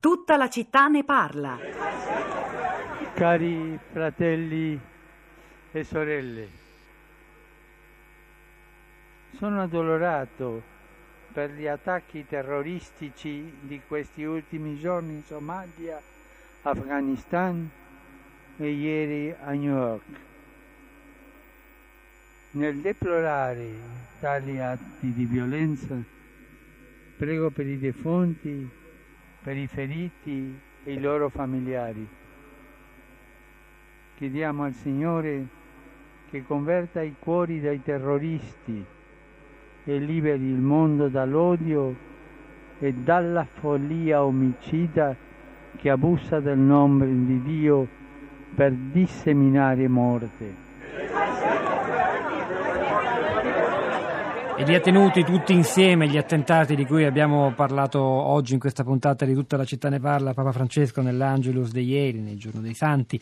Tutta la città ne parla. Cari fratelli e sorelle, sono addolorato per gli attacchi terroristici di questi ultimi giorni in Somalia, Afghanistan e ieri a New York. Nel deplorare tali atti di violenza, prego per i defunti per i feriti e i loro familiari. Chiediamo al Signore che converta i cuori dei terroristi e liberi il mondo dall'odio e dalla follia omicida che abusa del nome di Dio per disseminare morte. E li ha tenuti tutti insieme gli attentati di cui abbiamo parlato oggi in questa puntata di tutta la città ne parla, Papa Francesco nell'Angelus di ieri, nel giorno dei Santi.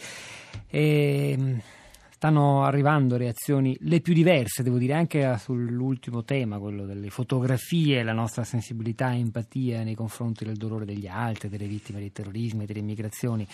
E stanno arrivando reazioni le più diverse, devo dire, anche sull'ultimo tema, quello delle fotografie, la nostra sensibilità e empatia nei confronti del dolore degli altri, delle vittime dei terrorismi, delle immigrazioni,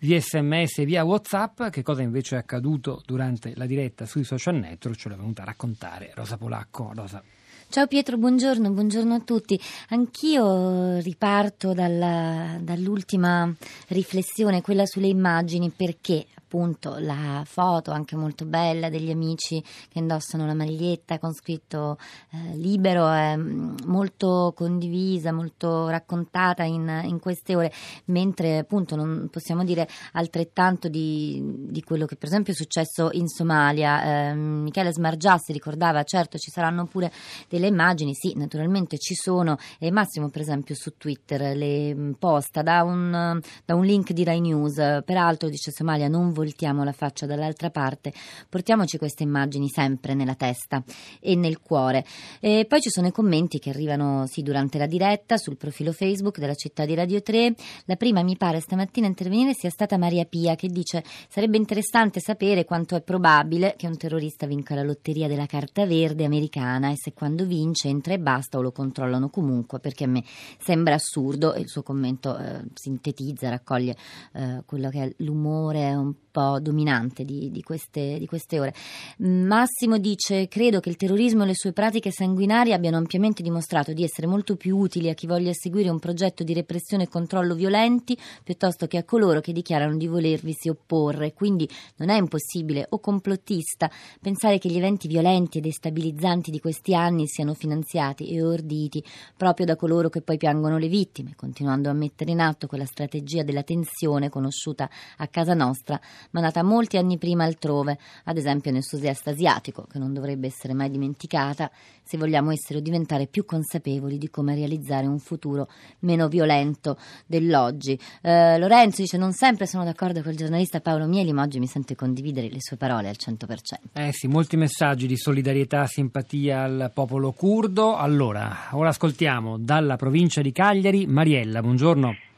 via sms e via whatsapp. Che cosa invece è accaduto durante la diretta sui social network? Ce l'ha venuta a raccontare Rosa Polacco. Rosa. Ciao Pietro, buongiorno, buongiorno a tutti. Anch'io riparto dalla, dall'ultima riflessione, quella sulle immagini, perché appunto la foto anche molto bella degli amici che indossano la maglietta con scritto eh, libero è mm, molto condivisa, molto raccontata in, in, queste ore, mentre appunto non possiamo dire altrettanto di, di quello che per esempio è successo in Somalia. Eh, Michele Smargiassi ricordava certo ci saranno pure delle immagini, sì naturalmente ci sono e Massimo per esempio su Twitter le mm, posta da un, da un link di Rai News, peraltro dice Somalia non vuole voltiamo la faccia dall'altra parte, portiamoci queste immagini sempre nella testa e nel cuore. E poi ci sono i commenti che arrivano sì durante la diretta sul profilo Facebook della città di Radio 3. La prima mi pare stamattina a intervenire sia stata Maria Pia che dice sarebbe interessante sapere quanto è probabile che un terrorista vinca la lotteria della carta verde americana e se quando vince entra e basta o lo controllano comunque perché a me sembra assurdo e il suo commento eh, sintetizza, raccoglie eh, quello che è l'umore un po' dominante di, di, queste, di, queste, ore. Massimo dice: Credo che il terrorismo e le sue pratiche sanguinarie abbiano ampiamente dimostrato di essere molto più utili a chi voglia seguire un progetto di repressione e controllo violenti piuttosto che a coloro che dichiarano di volervisi opporre. Quindi non è impossibile o complottista pensare che gli eventi violenti e destabilizzanti di questi anni siano finanziati e orditi proprio da coloro che poi piangono le vittime, continuando a mettere in atto quella strategia della tensione conosciuta a casa nostra ma nata molti anni prima altrove, ad esempio nel sud-est asiatico, che non dovrebbe essere mai dimenticata se vogliamo essere o diventare più consapevoli di come realizzare un futuro meno violento dell'oggi. Eh, Lorenzo dice: Non sempre sono d'accordo con il giornalista Paolo Mieli, ma oggi mi sento condividere le sue parole al 100%. Eh sì, molti messaggi di solidarietà, simpatia al popolo curdo. Allora, ora ascoltiamo dalla provincia di Cagliari Mariella. Buongiorno.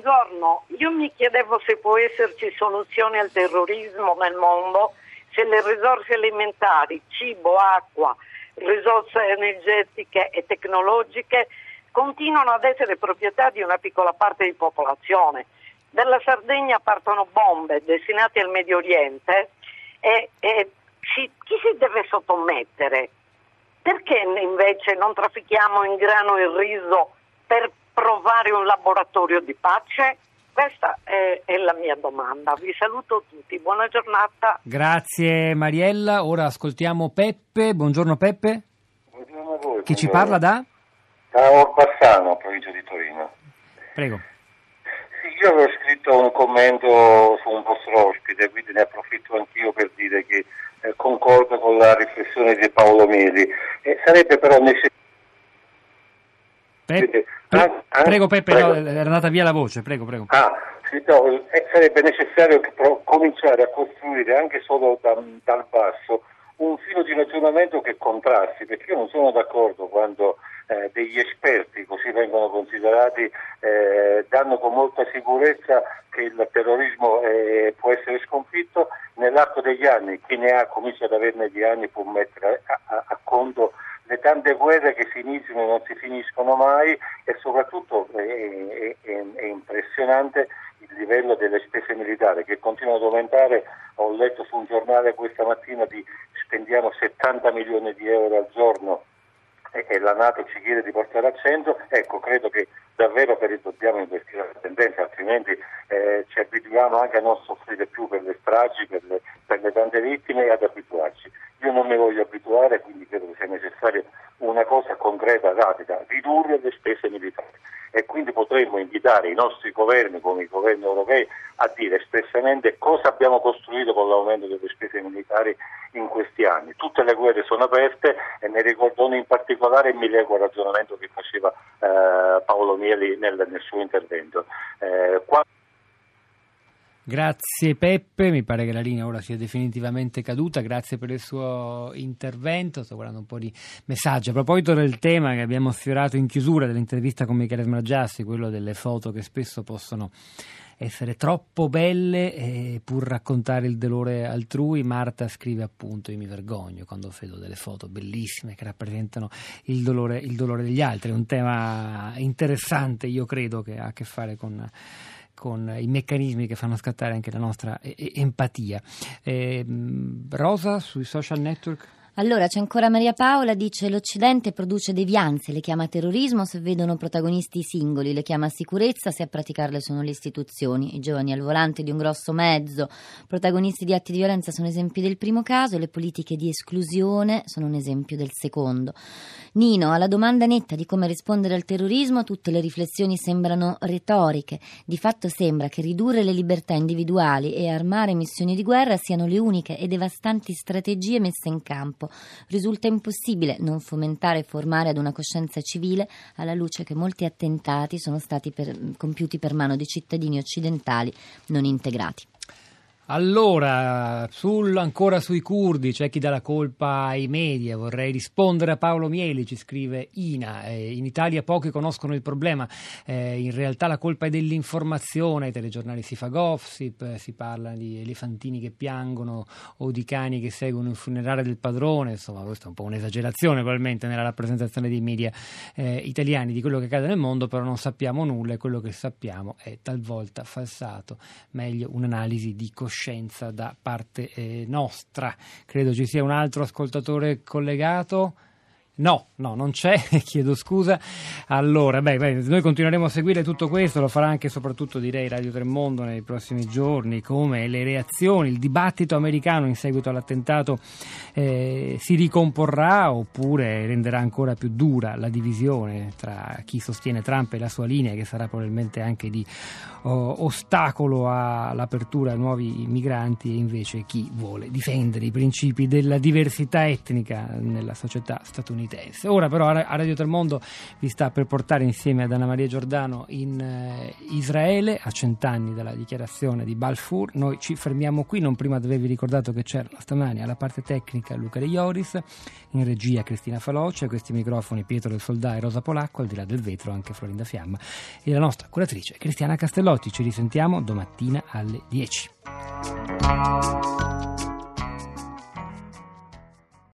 Buongiorno, io mi chiedevo se può esserci soluzione al terrorismo nel mondo se le risorse alimentari, cibo, acqua, risorse energetiche e tecnologiche continuano ad essere proprietà di una piccola parte di popolazione. Dalla Sardegna partono bombe destinate al Medio Oriente e, e si, chi si deve sottomettere? Perché invece non traffichiamo in grano e riso per provare un laboratorio di pace? Questa è, è, la mia domanda. Vi saluto tutti, buona giornata. Grazie Mariella. Ora ascoltiamo Peppe. Buongiorno Peppe. Buongiorno a voi. Chi ci parla da? Da Orbassano, provincia di Torino. Prego. Sì, io avevo scritto un commento su un vostro ospite, quindi ne approfitto anch'io per dire che eh, concordo con la riflessione di Paolo Mesi. Eh, sarebbe però necessario Pe- pre- prego Peppe, prego. No, era andata via la voce, prego, prego. Ah, sì, no, eh, sarebbe necessario pro- cominciare a costruire anche solo da, dal basso un filo di ragionamento che contrasti, perché io non sono d'accordo quando eh, degli esperti, così vengono considerati, eh, danno con molta sicurezza che il terrorismo eh, può essere sconfitto, nell'arco degli anni chi ne ha, comincia ad averne di anni, può mettere a, a, a conto le tante guerre che si iniziano e non si finiscono mai e soprattutto è, è, è, è impressionante il livello delle spese militari che continuano ad aumentare. Ho letto su un giornale questa mattina di spendiamo 70 milioni di euro al giorno e, la Nato ci chiede di portare a 100, ecco credo che davvero per dobbiamo investire la tendenza, altrimenti eh, ci abituiamo anche a non soffrire più per le stragi, per le, per le tante vittime e ad abituarci. Io non mi voglio abituare, quindi credo che sia necessaria una cosa concreta, rapida, ridurre le spese militari e quindi potremmo invitare i nostri governi, come i governi europei, a dire espressamente cosa abbiamo costruito con l'aumento delle spese militari in questi anni. Tutte le guerre sono aperte e ne ricordo in particolare mi leggo al ragionamento che faceva eh, Paolo Mieli nel, nel suo intervento. Eh, quando Grazie Peppe, mi pare che la linea ora sia definitivamente caduta, grazie per il suo intervento, sto guardando un po' di messaggi. A proposito del tema che abbiamo sfiorato in chiusura dell'intervista con Michele Smargiassi, quello delle foto che spesso possono essere troppo belle e pur raccontare il dolore altrui, Marta scrive appunto io mi vergogno quando vedo delle foto bellissime che rappresentano il dolore, il dolore degli altri, è un tema interessante io credo che ha a che fare con con i meccanismi che fanno scattare anche la nostra empatia. Eh, Rosa sui social network? Allora c'è ancora Maria Paola, dice l'Occidente produce devianze, le chiama terrorismo se vedono protagonisti singoli, le chiama sicurezza se a praticarle sono le istituzioni, i giovani al volante di un grosso mezzo, protagonisti di atti di violenza sono esempi del primo caso, le politiche di esclusione sono un esempio del secondo. Nino, alla domanda netta di come rispondere al terrorismo tutte le riflessioni sembrano retoriche, di fatto sembra che ridurre le libertà individuali e armare missioni di guerra siano le uniche e devastanti strategie messe in campo risulta impossibile non fomentare e formare ad una coscienza civile alla luce che molti attentati sono stati per, compiuti per mano di cittadini occidentali non integrati. Allora, sul, ancora sui curdi, c'è chi dà la colpa ai media. Vorrei rispondere a Paolo Mieli, ci scrive Ina. Eh, in Italia pochi conoscono il problema. Eh, in realtà la colpa è dell'informazione. Ai telegiornali si fa gossip, eh, si parla di elefantini che piangono o di cani che seguono il funerale del padrone. Insomma, questa è un po' un'esagerazione probabilmente nella rappresentazione dei media eh, italiani di quello che accade nel mondo, però non sappiamo nulla e quello che sappiamo è talvolta falsato. Meglio un'analisi di coscienza coscienza da parte eh, nostra. Credo ci sia un altro ascoltatore collegato. No, no, non c'è, chiedo scusa. Allora, beh, beh, noi continueremo a seguire tutto questo, lo farà anche e soprattutto direi Radio Tremondo nei prossimi giorni, come le reazioni, il dibattito americano in seguito all'attentato eh, si ricomporrà oppure renderà ancora più dura la divisione tra chi sostiene Trump e la sua linea, che sarà probabilmente anche di oh, ostacolo all'apertura a nuovi migranti e invece chi vuole difendere i principi della diversità etnica nella società statunitense statunitense. Ora però a Radio Tremondo vi sta per portare insieme ad Anna Maria Giordano in eh, Israele a cent'anni dalla dichiarazione di Balfour. Noi ci fermiamo qui, non prima di avervi ricordato che c'era stamani alla parte tecnica Luca De Ioris, in regia Cristina Faloce, a questi microfoni Pietro del Soldà e Rosa Polacco, al di là del vetro anche Florinda Fiamma e la nostra curatrice Cristiana Castellotti. Ci risentiamo domattina alle 10.